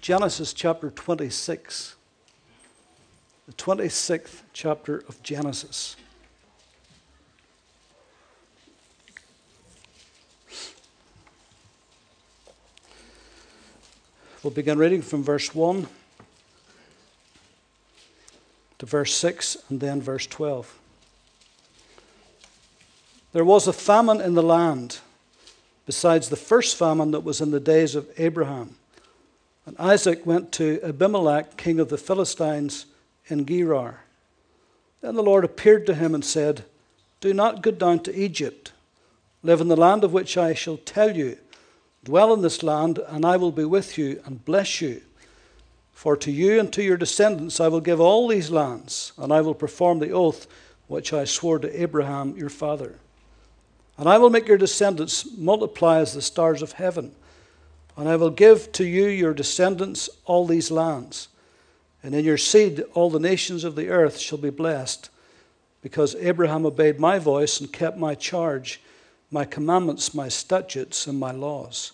Genesis chapter 26. The 26th chapter of Genesis. We'll begin reading from verse 1 to verse 6 and then verse 12. There was a famine in the land, besides the first famine that was in the days of Abraham. And Isaac went to Abimelech, king of the Philistines, in Gerar. Then the Lord appeared to him and said, Do not go down to Egypt. Live in the land of which I shall tell you. Dwell in this land, and I will be with you and bless you. For to you and to your descendants I will give all these lands, and I will perform the oath which I swore to Abraham your father. And I will make your descendants multiply as the stars of heaven, and I will give to you your descendants all these lands. And in your seed all the nations of the earth shall be blessed, because Abraham obeyed my voice and kept my charge my commandments, my statutes, and my laws.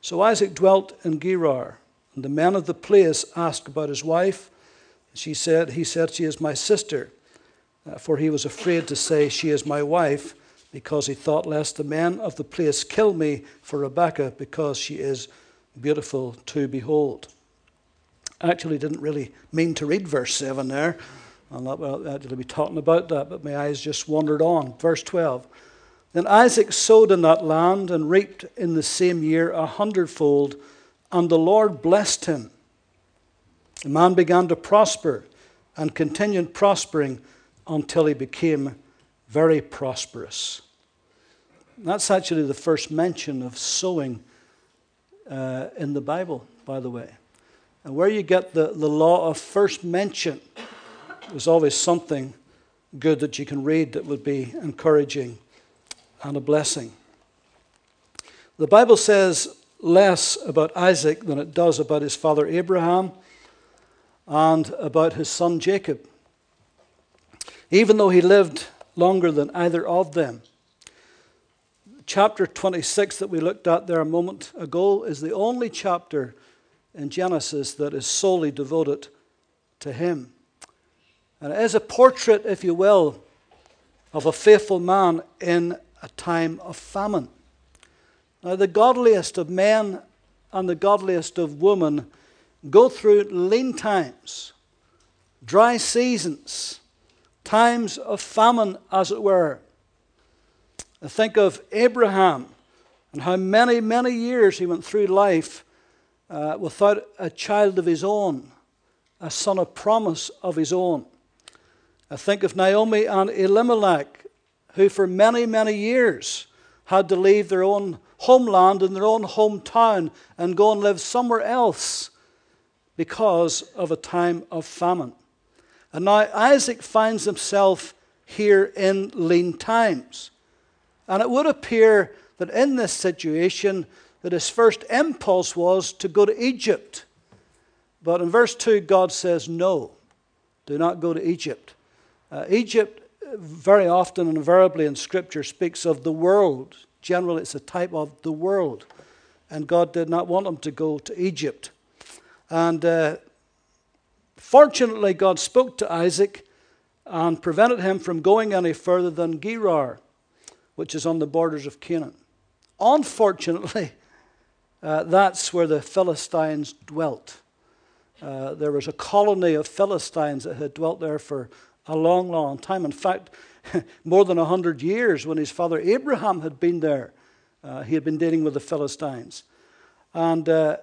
So Isaac dwelt in Gerar, and the men of the place asked about his wife. She said, He said, She is my sister. Uh, for he was afraid to say, She is my wife, because he thought lest the men of the place kill me for Rebekah, because she is beautiful to behold. Actually didn't really mean to read verse 7 there. I'm not actually be talking about that, but my eyes just wandered on. Verse 12. Then Isaac sowed in that land and reaped in the same year a hundredfold, and the Lord blessed him. The man began to prosper and continued prospering until he became very prosperous. That's actually the first mention of sowing uh, in the Bible, by the way. And where you get the, the law of first mention, there's always something good that you can read that would be encouraging and a blessing. The Bible says less about Isaac than it does about his father Abraham and about his son Jacob, even though he lived longer than either of them. Chapter 26 that we looked at there a moment ago is the only chapter in Genesis that is solely devoted to him. And it is a portrait, if you will, of a faithful man in a time of famine. Now, the godliest of men and the godliest of women go through lean times, dry seasons, times of famine, as it were. I think of Abraham and how many, many years he went through life uh, without a child of his own, a son of promise of his own. I think of Naomi and Elimelech who for many, many years had to leave their own homeland and their own hometown and go and live somewhere else because of a time of famine. And now Isaac finds himself here in lean times. And it would appear that in this situation that his first impulse was to go to Egypt. But in verse 2, God says, No, do not go to Egypt. Uh, Egypt very often and invariably in Scripture speaks of the world. Generally, it's a type of the world. And God did not want him to go to Egypt. And uh, fortunately, God spoke to Isaac and prevented him from going any further than Gerar, which is on the borders of Canaan. Unfortunately, uh, that's where the Philistines dwelt. Uh, there was a colony of Philistines that had dwelt there for a long, long time. In fact, more than 100 years when his father Abraham had been there. Uh, he had been dealing with the Philistines. And, uh,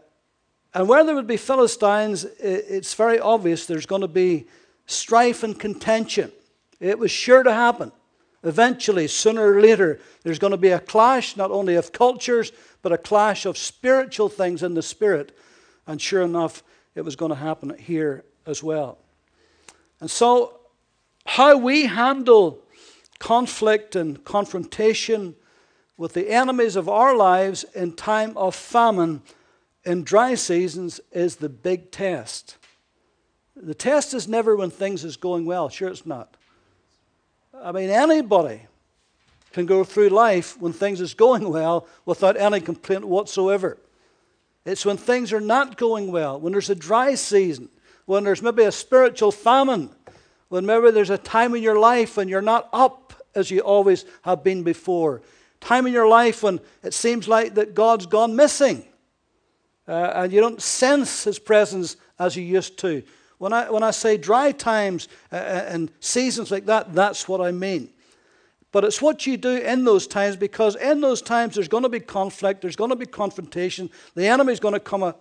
and where there would be Philistines, it's very obvious there's going to be strife and contention. It was sure to happen. Eventually, sooner or later, there's going to be a clash not only of cultures, but a clash of spiritual things in the spirit. And sure enough, it was going to happen here as well. And so how we handle conflict and confrontation with the enemies of our lives in time of famine in dry seasons is the big test. The test is never when things is going well. Sure, it's not. I mean, anybody can go through life when things is going well without any complaint whatsoever. It's when things are not going well, when there's a dry season, when there's maybe a spiritual famine, when maybe there's a time in your life when you're not up as you always have been before. Time in your life when it seems like that God's gone missing uh, and you don't sense His presence as you used to. When I, when I say dry times uh, uh and seasons like that, that's what I mean. But it's what you do in those times because in those times there's going to be conflict, there's going to be confrontation, the enemy's going to come uh,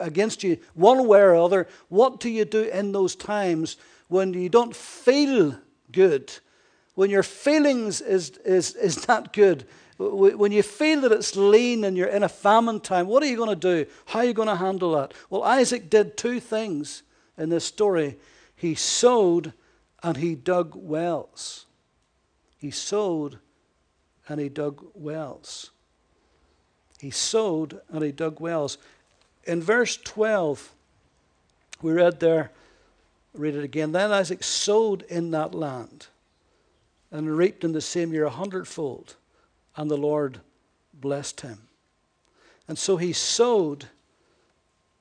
against you one way or other. What do you do in those times when you don't feel good? When your feelings is, is, is not good? When you feel that it's lean and you're in a famine time, what are you going to do? How are you going to handle that? Well, Isaac did two things in this story he sowed and he dug wells. He sowed and he dug wells. He sowed and he dug wells. In verse 12, we read there, read it again. Then Isaac sowed in that land and reaped in the same year a hundredfold, and the Lord blessed him. And so he sowed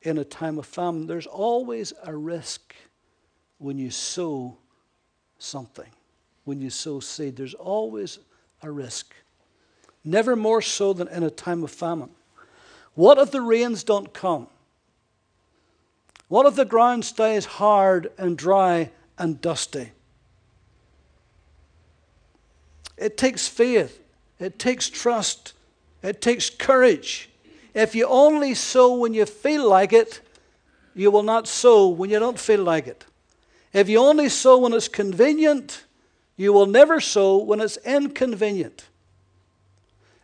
in a time of famine. There's always a risk when you sow something when you sow seed. There's always a risk. Never more so than in a time of famine. What if the rains don't come? What if the ground stays hard and dry and dusty? It takes faith, it takes trust, it takes courage. If you only sow when you feel like it, you will not sow when you don't feel like it. If you only sow when it's convenient, you will never sow when it's inconvenient.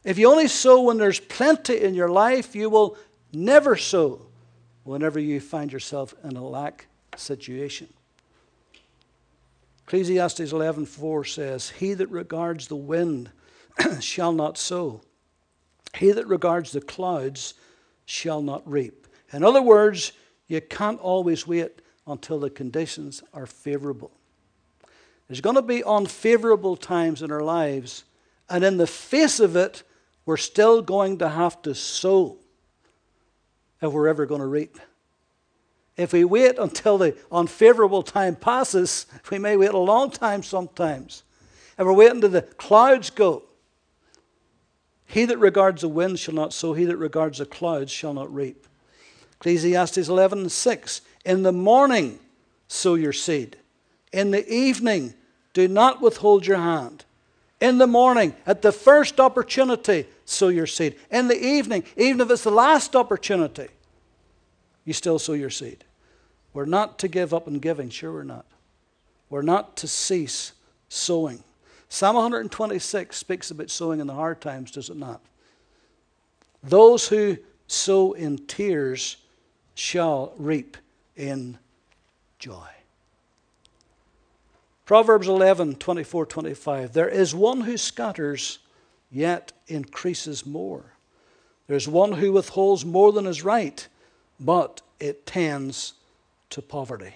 If you only sow when there's plenty in your life, you will never sow whenever you find yourself in a lack situation. Ecclesiastes 11:4 says, "He that regards the wind shall not sow. He that regards the clouds shall not reap." In other words, you can't always wait until the conditions are favorable. There's going to be unfavorable times in our lives, and in the face of it, we're still going to have to sow if we're ever going to reap. If we wait until the unfavorable time passes, we may wait a long time sometimes. If we're waiting till the clouds go, he that regards the wind shall not sow, he that regards the clouds shall not reap. Ecclesiastes 11 6. In the morning sow your seed, in the evening do not withhold your hand. In the morning, at the first opportunity, sow your seed. In the evening, even if it's the last opportunity, you still sow your seed. We're not to give up in giving, sure we're not. We're not to cease sowing. Psalm 126 speaks about sowing in the hard times, does it not? Those who sow in tears shall reap in joy. Proverbs 11, 24, 25. There is one who scatters, yet increases more. There's one who withholds more than is right, but it tends to poverty.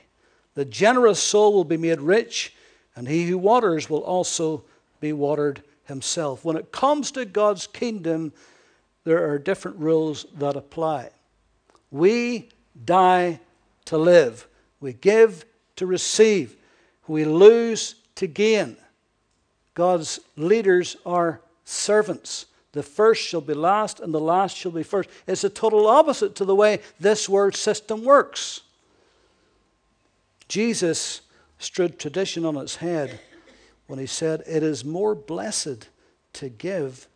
The generous soul will be made rich, and he who waters will also be watered himself. When it comes to God's kingdom, there are different rules that apply. We die to live, we give to receive we lose to gain. God's leaders are servants. The first shall be last, and the last shall be first. It's a total opposite to the way this world system works. Jesus stood tradition on its head when he said, It is more blessed to give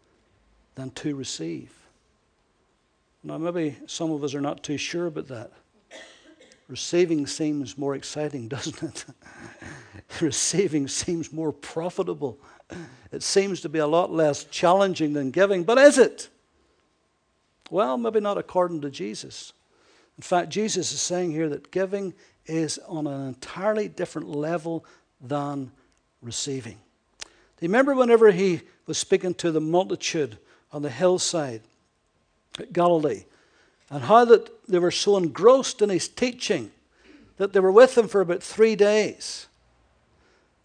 than to receive. Now, maybe some of us are not too sure about that. Receiving seems more exciting, doesn't it? Receiving seems more profitable. It seems to be a lot less challenging than giving, but is it? Well, maybe not according to Jesus. In fact, Jesus is saying here that giving is on an entirely different level than receiving. Do you remember whenever he was speaking to the multitude on the hillside at Galilee? and how that they were so engrossed in his teaching that they were with him for about three days.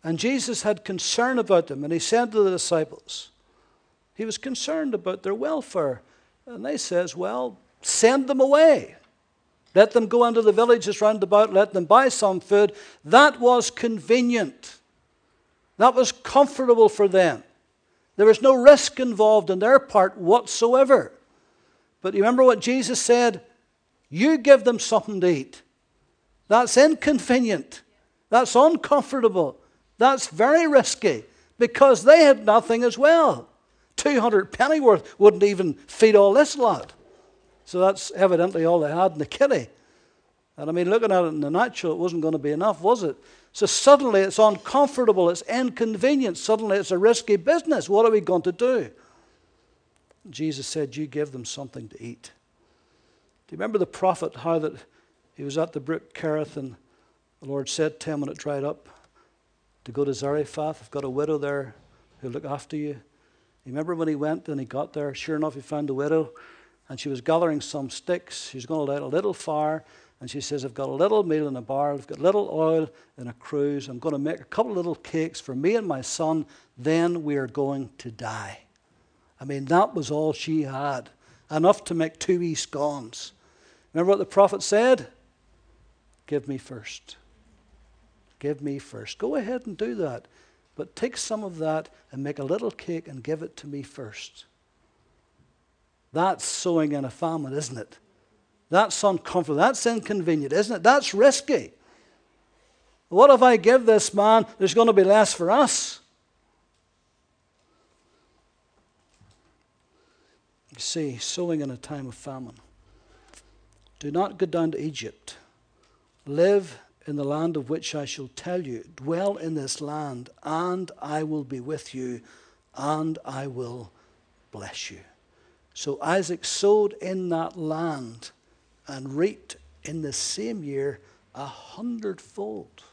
And Jesus had concern about them, and he said to the disciples, he was concerned about their welfare. And they says, Well, send them away. Let them go into the villages round about, let them buy some food. That was convenient. That was comfortable for them. There was no risk involved on their part whatsoever. But you remember what Jesus said? You give them something to eat. That's inconvenient. That's uncomfortable. That's very risky because they had nothing as well. 200 pennyworth wouldn't even feed all this lot. So that's evidently all they had in the kitty. And I mean, looking at it in the natural, it wasn't going to be enough, was it? So suddenly it's uncomfortable, it's inconvenient, suddenly it's a risky business. What are we going to do? Jesus said, You give them something to eat. Do you remember the prophet, how that he was at the brook Kerith and the Lord said to him when it dried up to go to Zarephath? I've got a widow there who'll look after you. You remember when he went and he got there? Sure enough, he found the widow and she was gathering some sticks. She's going to light a little fire. And she says, I've got a little meal in a barrel, I've got little oil in a cruse. I'm going to make a couple of little cakes for me and my son. Then we are going to die. I mean, that was all she had. Enough to make two wee scones. Remember what the prophet said? Give me first. Give me first. Go ahead and do that. But take some of that and make a little cake and give it to me first. That's sowing in a famine, isn't it? That's uncomfortable. That's inconvenient, isn't it? That's risky. What if I give this man, there's going to be less for us? You see, sowing in a time of famine. Do not go down to Egypt. Live in the land of which I shall tell you. Dwell in this land, and I will be with you, and I will bless you. So Isaac sowed in that land and reaped in the same year a hundredfold.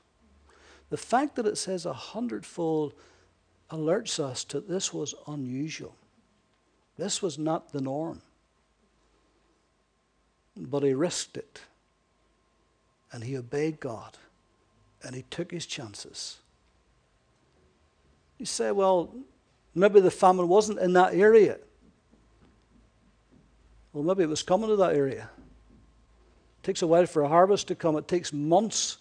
The fact that it says a hundredfold alerts us that this was unusual. This was not the norm. But he risked it. And he obeyed God. And he took his chances. You say, well, maybe the famine wasn't in that area. Well, maybe it was coming to that area. It takes a while for a harvest to come, it takes months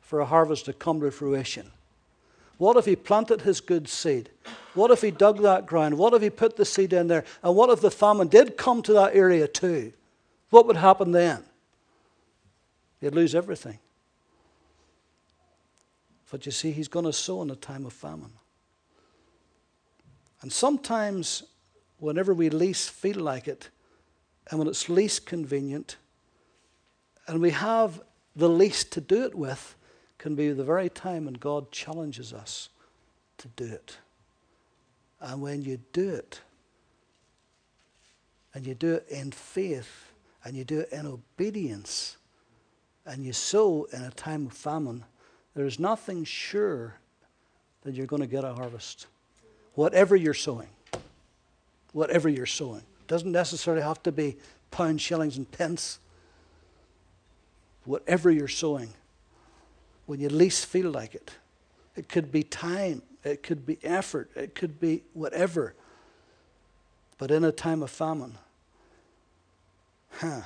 for a harvest to come to fruition. What if he planted his good seed? What if he dug that ground? What if he put the seed in there? And what if the famine did come to that area too? What would happen then? He'd lose everything. But you see, he's going to sow in a time of famine. And sometimes, whenever we least feel like it, and when it's least convenient, and we have the least to do it with, can be the very time when God challenges us to do it. And when you do it, and you do it in faith, and you do it in obedience, and you sow in a time of famine, there's nothing sure that you're going to get a harvest. Whatever you're sowing, whatever you're sowing. It doesn't necessarily have to be pounds, shillings, and pence whatever you're sowing, when you least feel like it. It could be time, it could be effort, it could be whatever. But in a time of famine, huh,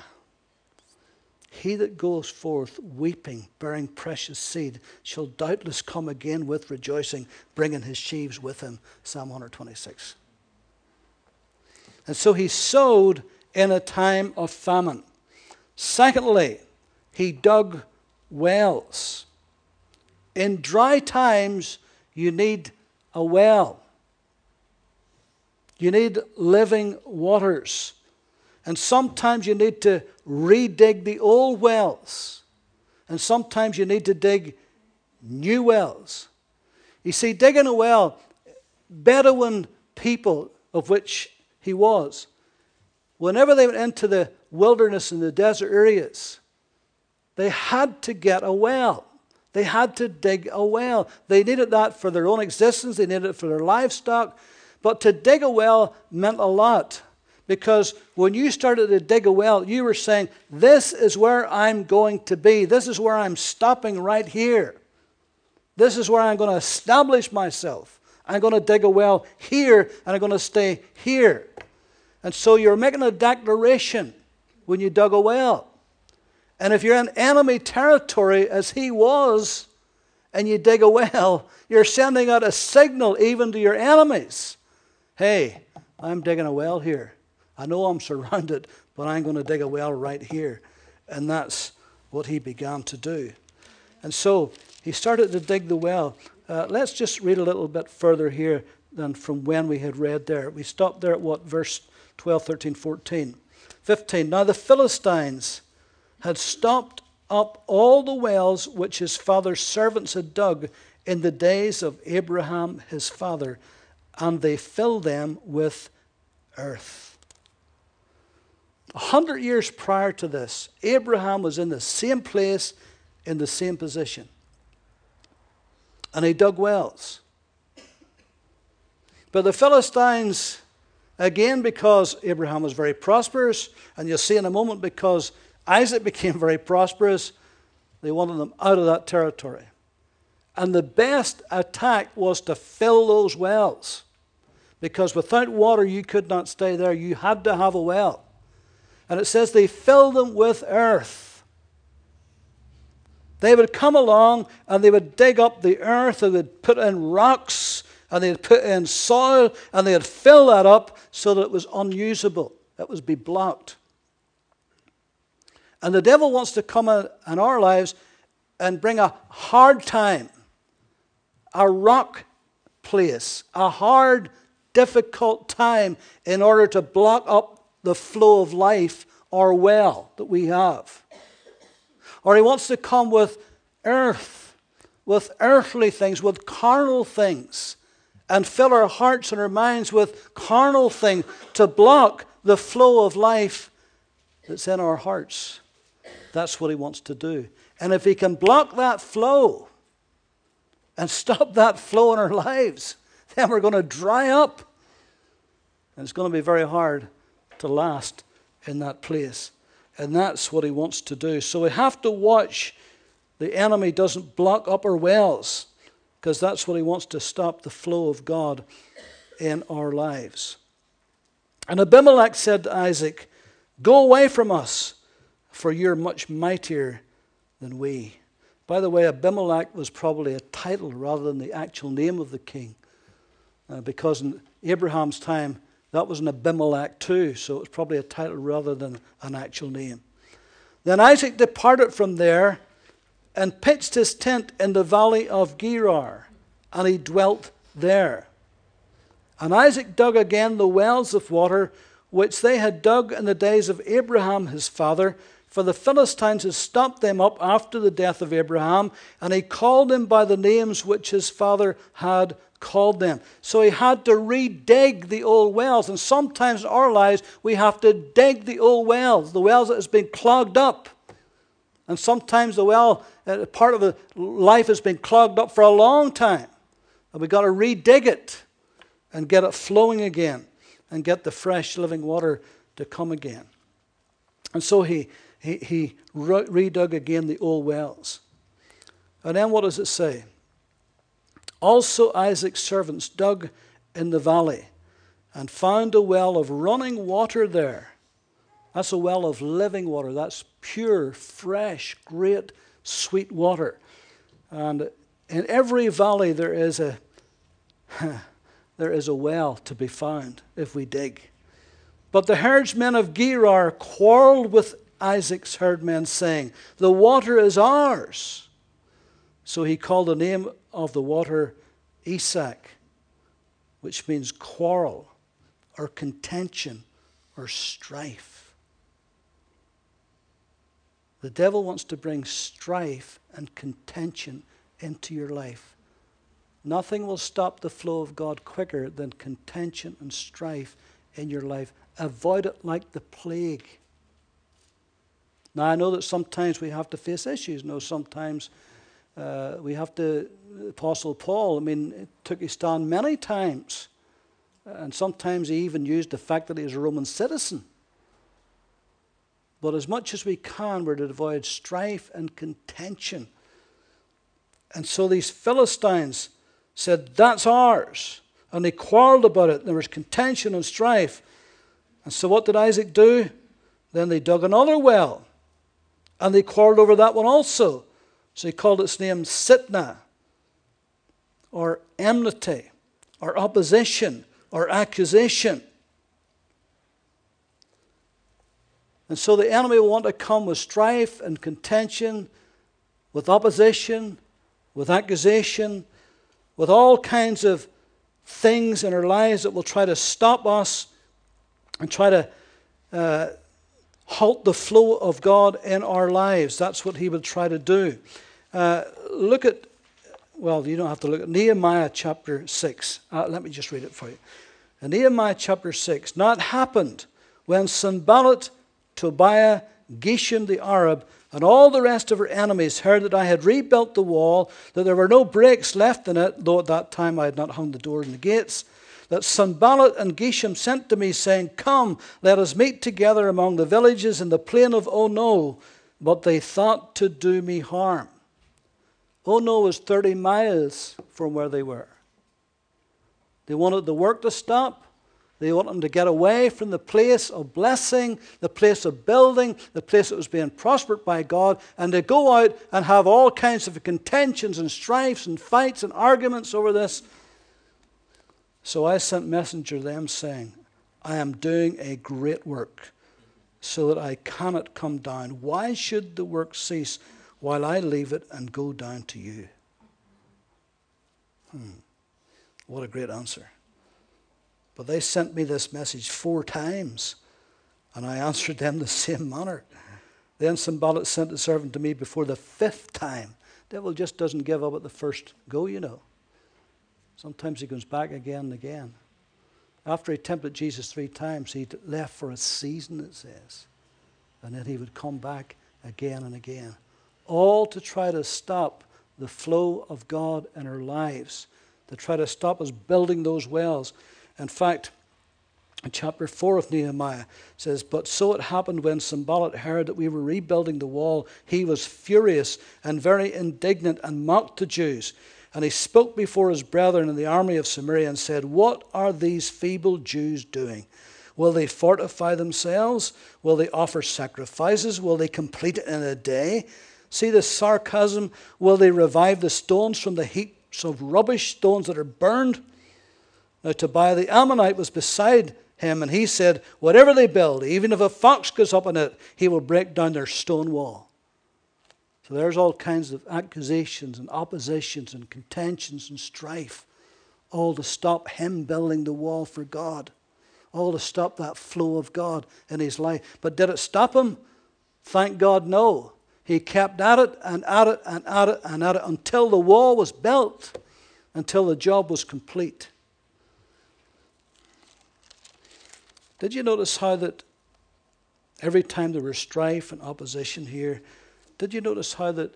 he that goes forth weeping, bearing precious seed, shall doubtless come again with rejoicing, bringing his sheaves with him. Psalm 126. And so he sowed in a time of famine. Secondly, he dug wells. In dry times, you need a well. You need living waters. And sometimes you need to redig the old wells. And sometimes you need to dig new wells. You see, digging a well, Bedouin people, of which he was, whenever they went into the wilderness and the desert areas, they had to get a well. They had to dig a well. They needed that for their own existence, they needed it for their livestock. But to dig a well meant a lot because when you started to dig a well, you were saying, This is where I'm going to be. This is where I'm stopping right here. This is where I'm going to establish myself. I'm going to dig a well here and I'm going to stay here. And so you're making a declaration when you dug a well. And if you're in enemy territory, as he was, and you dig a well, you're sending out a signal even to your enemies. Hey, I'm digging a well here. I know I'm surrounded, but I'm going to dig a well right here. And that's what he began to do. And so he started to dig the well. Uh, let's just read a little bit further here than from when we had read there. We stopped there at what? Verse 12, 13, 14. 15. Now the Philistines had stopped up all the wells which his father's servants had dug in the days of Abraham his father, and they filled them with earth. A hundred years prior to this, Abraham was in the same place, in the same position. And he dug wells. But the Philistines, again, because Abraham was very prosperous, and you'll see in a moment because Isaac became very prosperous, they wanted them out of that territory. And the best attack was to fill those wells. Because without water, you could not stay there. You had to have a well. And it says they filled them with earth. They would come along and they would dig up the earth, and they would put in rocks, and they'd put in soil, and they'd fill that up so that it was unusable. It was be blocked. And the devil wants to come in, in our lives and bring a hard time, a rock place, a hard, difficult time in order to block up the flow of life or well that we have. Or he wants to come with earth, with earthly things, with carnal things, and fill our hearts and our minds with carnal things to block the flow of life that's in our hearts. That's what he wants to do. And if he can block that flow and stop that flow in our lives, then we're going to dry up. And it's going to be very hard to last in that place. And that's what he wants to do. So we have to watch the enemy doesn't block up our wells because that's what he wants to stop the flow of God in our lives. And Abimelech said to Isaac, Go away from us, for you're much mightier than we. By the way, Abimelech was probably a title rather than the actual name of the king, uh, because in Abraham's time, that was an Abimelech too, so it was probably a title rather than an actual name. Then Isaac departed from there and pitched his tent in the valley of Gerar, and he dwelt there. And Isaac dug again the wells of water which they had dug in the days of Abraham his father, for the Philistines had stopped them up after the death of Abraham, and he called them by the names which his father had called them. So he had to redig the old wells. And sometimes in our lives, we have to dig the old wells, the wells that has been clogged up. And sometimes the well, uh, part of the life has been clogged up for a long time. And we've got to redig it and get it flowing again and get the fresh living water to come again. And so he, he, he redug again the old wells. And then what does it say? Also, Isaac's servants dug in the valley and found a well of running water there. That's a well of living water. That's pure, fresh, great, sweet water. And in every valley there is a there is a well to be found if we dig. But the herdsmen of Gerar quarreled with Isaac's herdmen, saying, The water is ours. So he called the name of the water Esek, which means quarrel or contention or strife. The devil wants to bring strife and contention into your life. Nothing will stop the flow of God quicker than contention and strife in your life. Avoid it like the plague. Now, I know that sometimes we have to face issues. No, sometimes uh, we have to, Apostle Paul, I mean, took his stand many times. And sometimes he even used the fact that he was a Roman citizen. But as much as we can, we're to avoid strife and contention. And so these Philistines said, That's ours. And they quarreled about it. There was contention and strife. And so what did Isaac do? Then they dug another well, and they quarreled over that one also. So he called its name Sitnah, or enmity, or opposition, or accusation. And so the enemy will want to come with strife and contention, with opposition, with accusation, with all kinds of things in our lives that will try to stop us and try to uh, halt the flow of God in our lives. That's what he will try to do. Uh, look at, well, you don't have to look at Nehemiah chapter 6. Uh, let me just read it for you. In Nehemiah chapter 6, now it happened when Sanballat, Tobiah, Geshem the Arab, and all the rest of her enemies heard that I had rebuilt the wall, that there were no breaks left in it, though at that time I had not hung the door and the gates, that Sanballat and Geshem sent to me, saying, Come, let us meet together among the villages in the plain of Ono. But they thought to do me harm. Ono was 30 miles from where they were. They wanted the work to stop. They wanted them to get away from the place of blessing, the place of building, the place that was being prospered by God, and to go out and have all kinds of contentions and strifes and fights and arguments over this. So I sent messenger to them saying, I am doing a great work so that I cannot come down. Why should the work cease while I leave it and go down to you? Hmm. What a great answer. But they sent me this message four times, and I answered them the same manner. Then Sanballat sent a servant to me before the fifth time. Devil just doesn't give up at the first go, you know. Sometimes he comes back again and again. After he tempted Jesus three times, he left for a season, it says. And then he would come back again and again. All to try to stop the flow of God in our lives, to try to stop us building those wells. In fact, chapter 4 of Nehemiah says, But so it happened when Sanballat heard that we were rebuilding the wall, he was furious and very indignant and mocked the Jews. And he spoke before his brethren in the army of Samaria and said, What are these feeble Jews doing? Will they fortify themselves? Will they offer sacrifices? Will they complete it in a day? See the sarcasm? Will they revive the stones from the heaps of rubbish, stones that are burned? Now, Tobiah the Ammonite was beside him, and he said, Whatever they build, even if a fox goes up in it, he will break down their stone wall. So there's all kinds of accusations and oppositions and contentions and strife, all to stop him building the wall for God, all to stop that flow of God in his life. But did it stop him? Thank God, no. He kept at it and at it and at it and at it until the wall was built, until the job was complete. Did you notice how that every time there was strife and opposition here, did you notice how that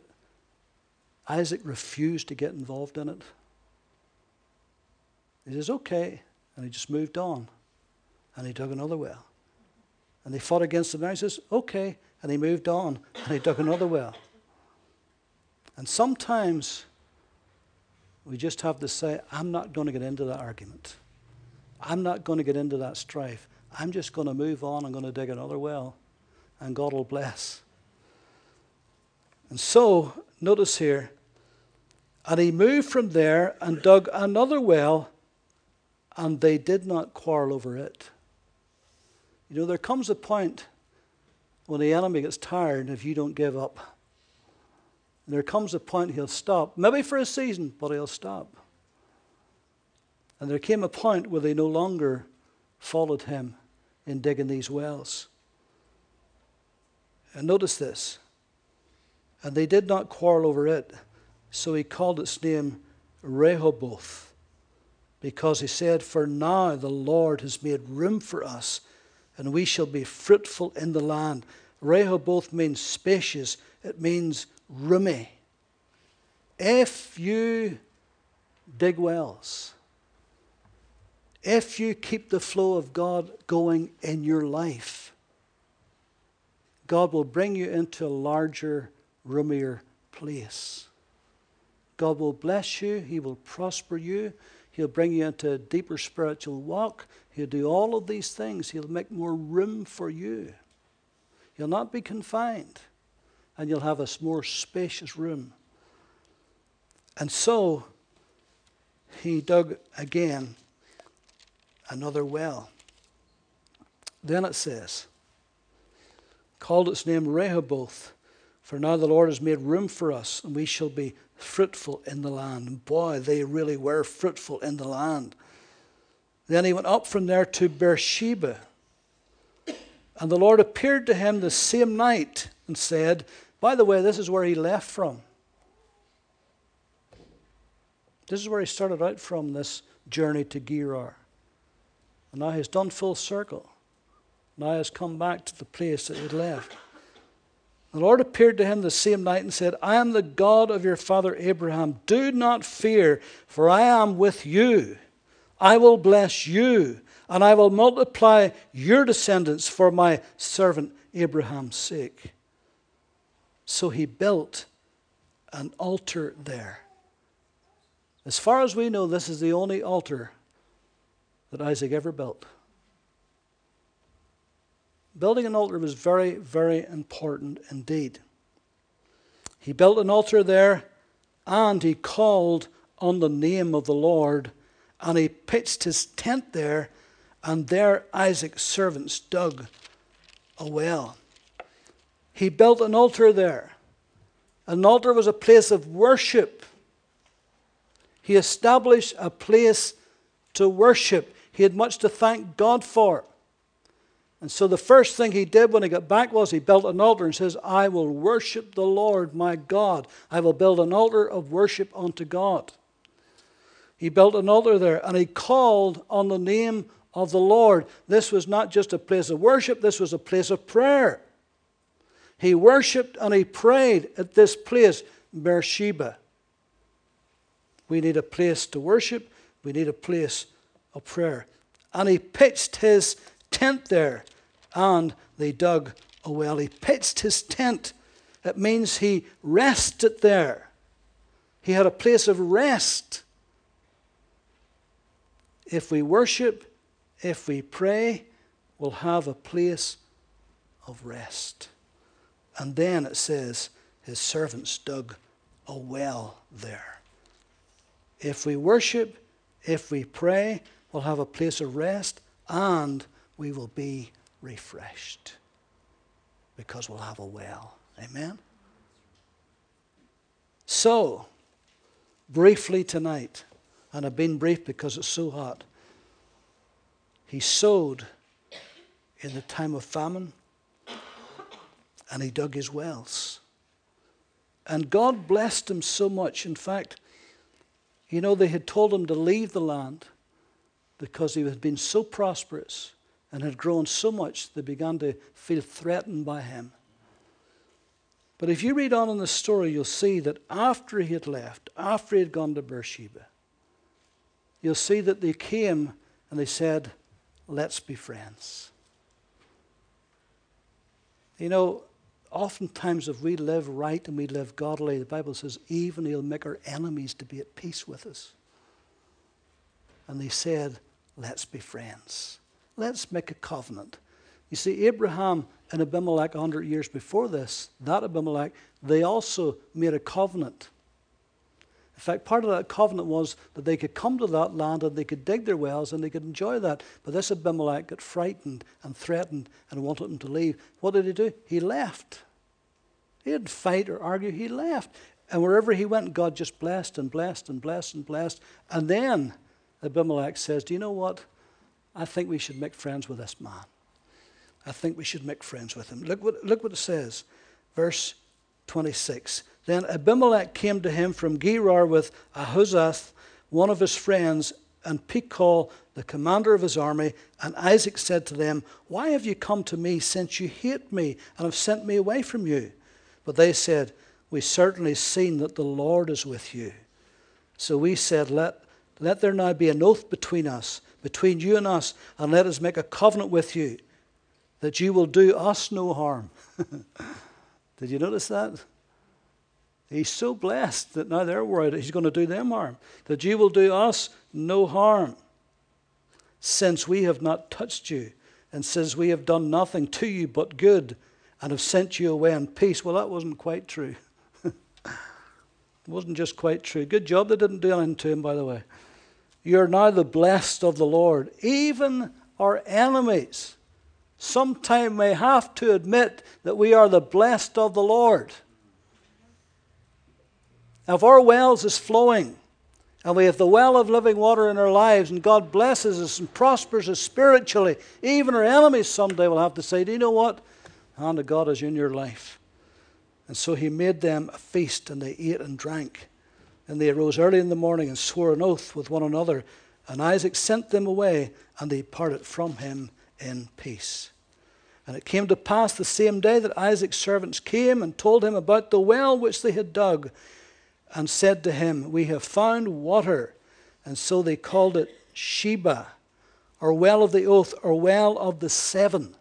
Isaac refused to get involved in it? He says, okay. And he just moved on. And he dug another well. And they fought against him. And he says, okay. And he moved on. And he dug another well. And sometimes we just have to say, I'm not going to get into that argument. I'm not going to get into that strife. I'm just going to move on. I'm going to dig another well. And God will bless. And so, notice here, and he moved from there and dug another well, and they did not quarrel over it. You know, there comes a point when the enemy gets tired if you don't give up. There comes a point he'll stop, maybe for a season, but he'll stop. And there came a point where they no longer followed him in digging these wells. And notice this and they did not quarrel over it. So he called its name Rehoboth, because he said, For now the Lord has made room for us, and we shall be fruitful in the land. Rehoboth means spacious, it means roomy. If you dig wells, if you keep the flow of God going in your life, God will bring you into a larger roomier place. God will bless you, He will prosper you, He'll bring you into a deeper spiritual walk. He'll do all of these things. He'll make more room for you. You'll not be confined, and you'll have a more spacious room. And so he dug again another well. Then it says, called its name Rehoboth, for now the Lord has made room for us, and we shall be fruitful in the land. And boy, they really were fruitful in the land. Then he went up from there to Beersheba. And the Lord appeared to him the same night and said, By the way, this is where he left from. This is where he started out from this journey to Gerar. And now he's done full circle. Now he's come back to the place that he left. The Lord appeared to him the same night and said, I am the God of your father Abraham. Do not fear, for I am with you. I will bless you, and I will multiply your descendants for my servant Abraham's sake. So he built an altar there. As far as we know, this is the only altar that Isaac ever built. Building an altar was very, very important indeed. He built an altar there and he called on the name of the Lord and he pitched his tent there, and there Isaac's servants dug a well. He built an altar there. An altar was a place of worship. He established a place to worship. He had much to thank God for. And so the first thing he did when he got back was he built an altar and says, I will worship the Lord my God. I will build an altar of worship unto God. He built an altar there and he called on the name of the Lord. This was not just a place of worship, this was a place of prayer. He worshiped and he prayed at this place, Beersheba. We need a place to worship, we need a place of prayer. And he pitched his tent there and they dug a well. He pitched his tent. It means he rested there. He had a place of rest. If we worship, if we pray, we'll have a place of rest. And then it says, his servants dug a well there. If we worship, if we pray, we'll have a place of rest and we will be refreshed because we'll have a well. Amen? So, briefly tonight, and I've been brief because it's so hot. He sowed in the time of famine and he dug his wells. And God blessed him so much. In fact, you know, they had told him to leave the land because he had been so prosperous and had grown so much they began to feel threatened by him. But if you read on in the story, you'll see that after he had left, after he had gone to Beersheba, you'll see that they came and they said, Let's be friends. You know, oftentimes if we live right and we live godly, the Bible says, even he'll make our enemies to be at peace with us. And they said, Let's be friends. Let's make a covenant. You see, Abraham and Abimelech, 100 years before this, that Abimelech, they also made a covenant. In fact, part of that covenant was that they could come to that land and they could dig their wells and they could enjoy that. But this Abimelech got frightened and threatened and wanted them to leave. What did he do? He left. He didn't fight or argue, he left. And wherever he went, God just blessed and blessed and blessed and blessed. And then Abimelech says, Do you know what? I think we should make friends with this man. I think we should make friends with him. Look what, look what it says. Verse 26. Then Abimelech came to him from Gerar with Ahuzath, one of his friends, and Phicol, the commander of his army. And Isaac said to them, Why have you come to me since you hate me and have sent me away from you? But they said, We certainly seen that the Lord is with you. So we said, Let, let there now be an oath between us, between you and us, and let us make a covenant with you that you will do us no harm. Did you notice that? He's so blessed that now they're worried that he's going to do them harm, that you will do us no harm, since we have not touched you, and since we have done nothing to you but good. and have sent you away in peace. Well, that wasn't quite true. it wasn't just quite true. Good job they didn't do anything to him, by the way. You're now the blessed of the Lord. Even our enemies sometime may have to admit that we are the blessed of the Lord. If our wells is flowing, and we have the well of living water in our lives, and God blesses us and prospers us spiritually, even our enemies someday will have to say, Do you know what? The hand of God is in your life. And so he made them a feast, and they ate and drank. And they arose early in the morning and swore an oath with one another. And Isaac sent them away, and they parted from him in peace. And it came to pass the same day that Isaac's servants came and told him about the well which they had dug and said to him, We have found water. And so they called it Sheba, or well of the oath, or well of the seven.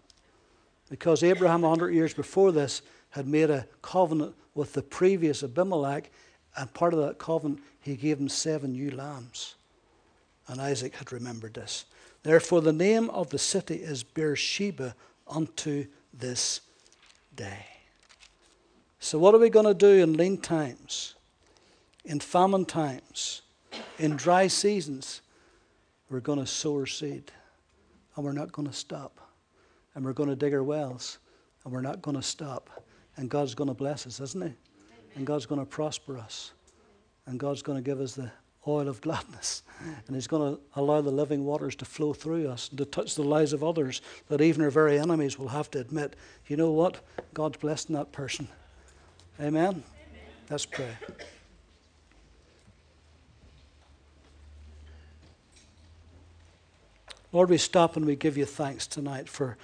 Because Abraham, a 100 years before this, had made a covenant with the previous Abimelech, and part of that covenant, he gave him seven new lambs. And Isaac had remembered this. Therefore, the name of the city is Beersheba unto this day. So, what are we going to do in lean times? in famine times, in dry seasons, we're going to sow our seed and we're not going to stop. And we're going to dig our wells and we're not going to stop. And God's going to bless us, isn't He? And God's going to prosper us. And God's going to give us the oil of gladness. And He's going to allow the living waters to flow through us and to touch the lives of others that even our very enemies will have to admit, you know what? God's blessing that person. Amen? Amen. Let's pray. Lord, we stop and we give you thanks tonight for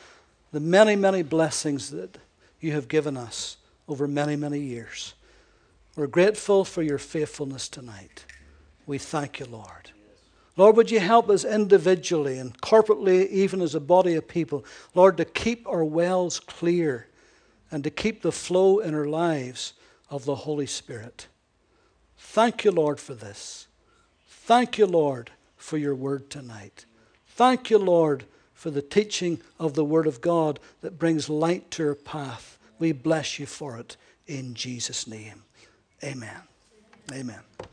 the many, many blessings that you have given us over many, many years. We're grateful for your faithfulness tonight. We thank you, Lord. Lord, would you help us individually and corporately, even as a body of people, Lord, to keep our wells clear and to keep the flow in our lives of the Holy Spirit. Thank you, Lord, for this. Thank you, Lord, for your word tonight. Thank you, Lord, for the teaching of the Word of God that brings light to our path. We bless you for it in Jesus' name. Amen. Amen.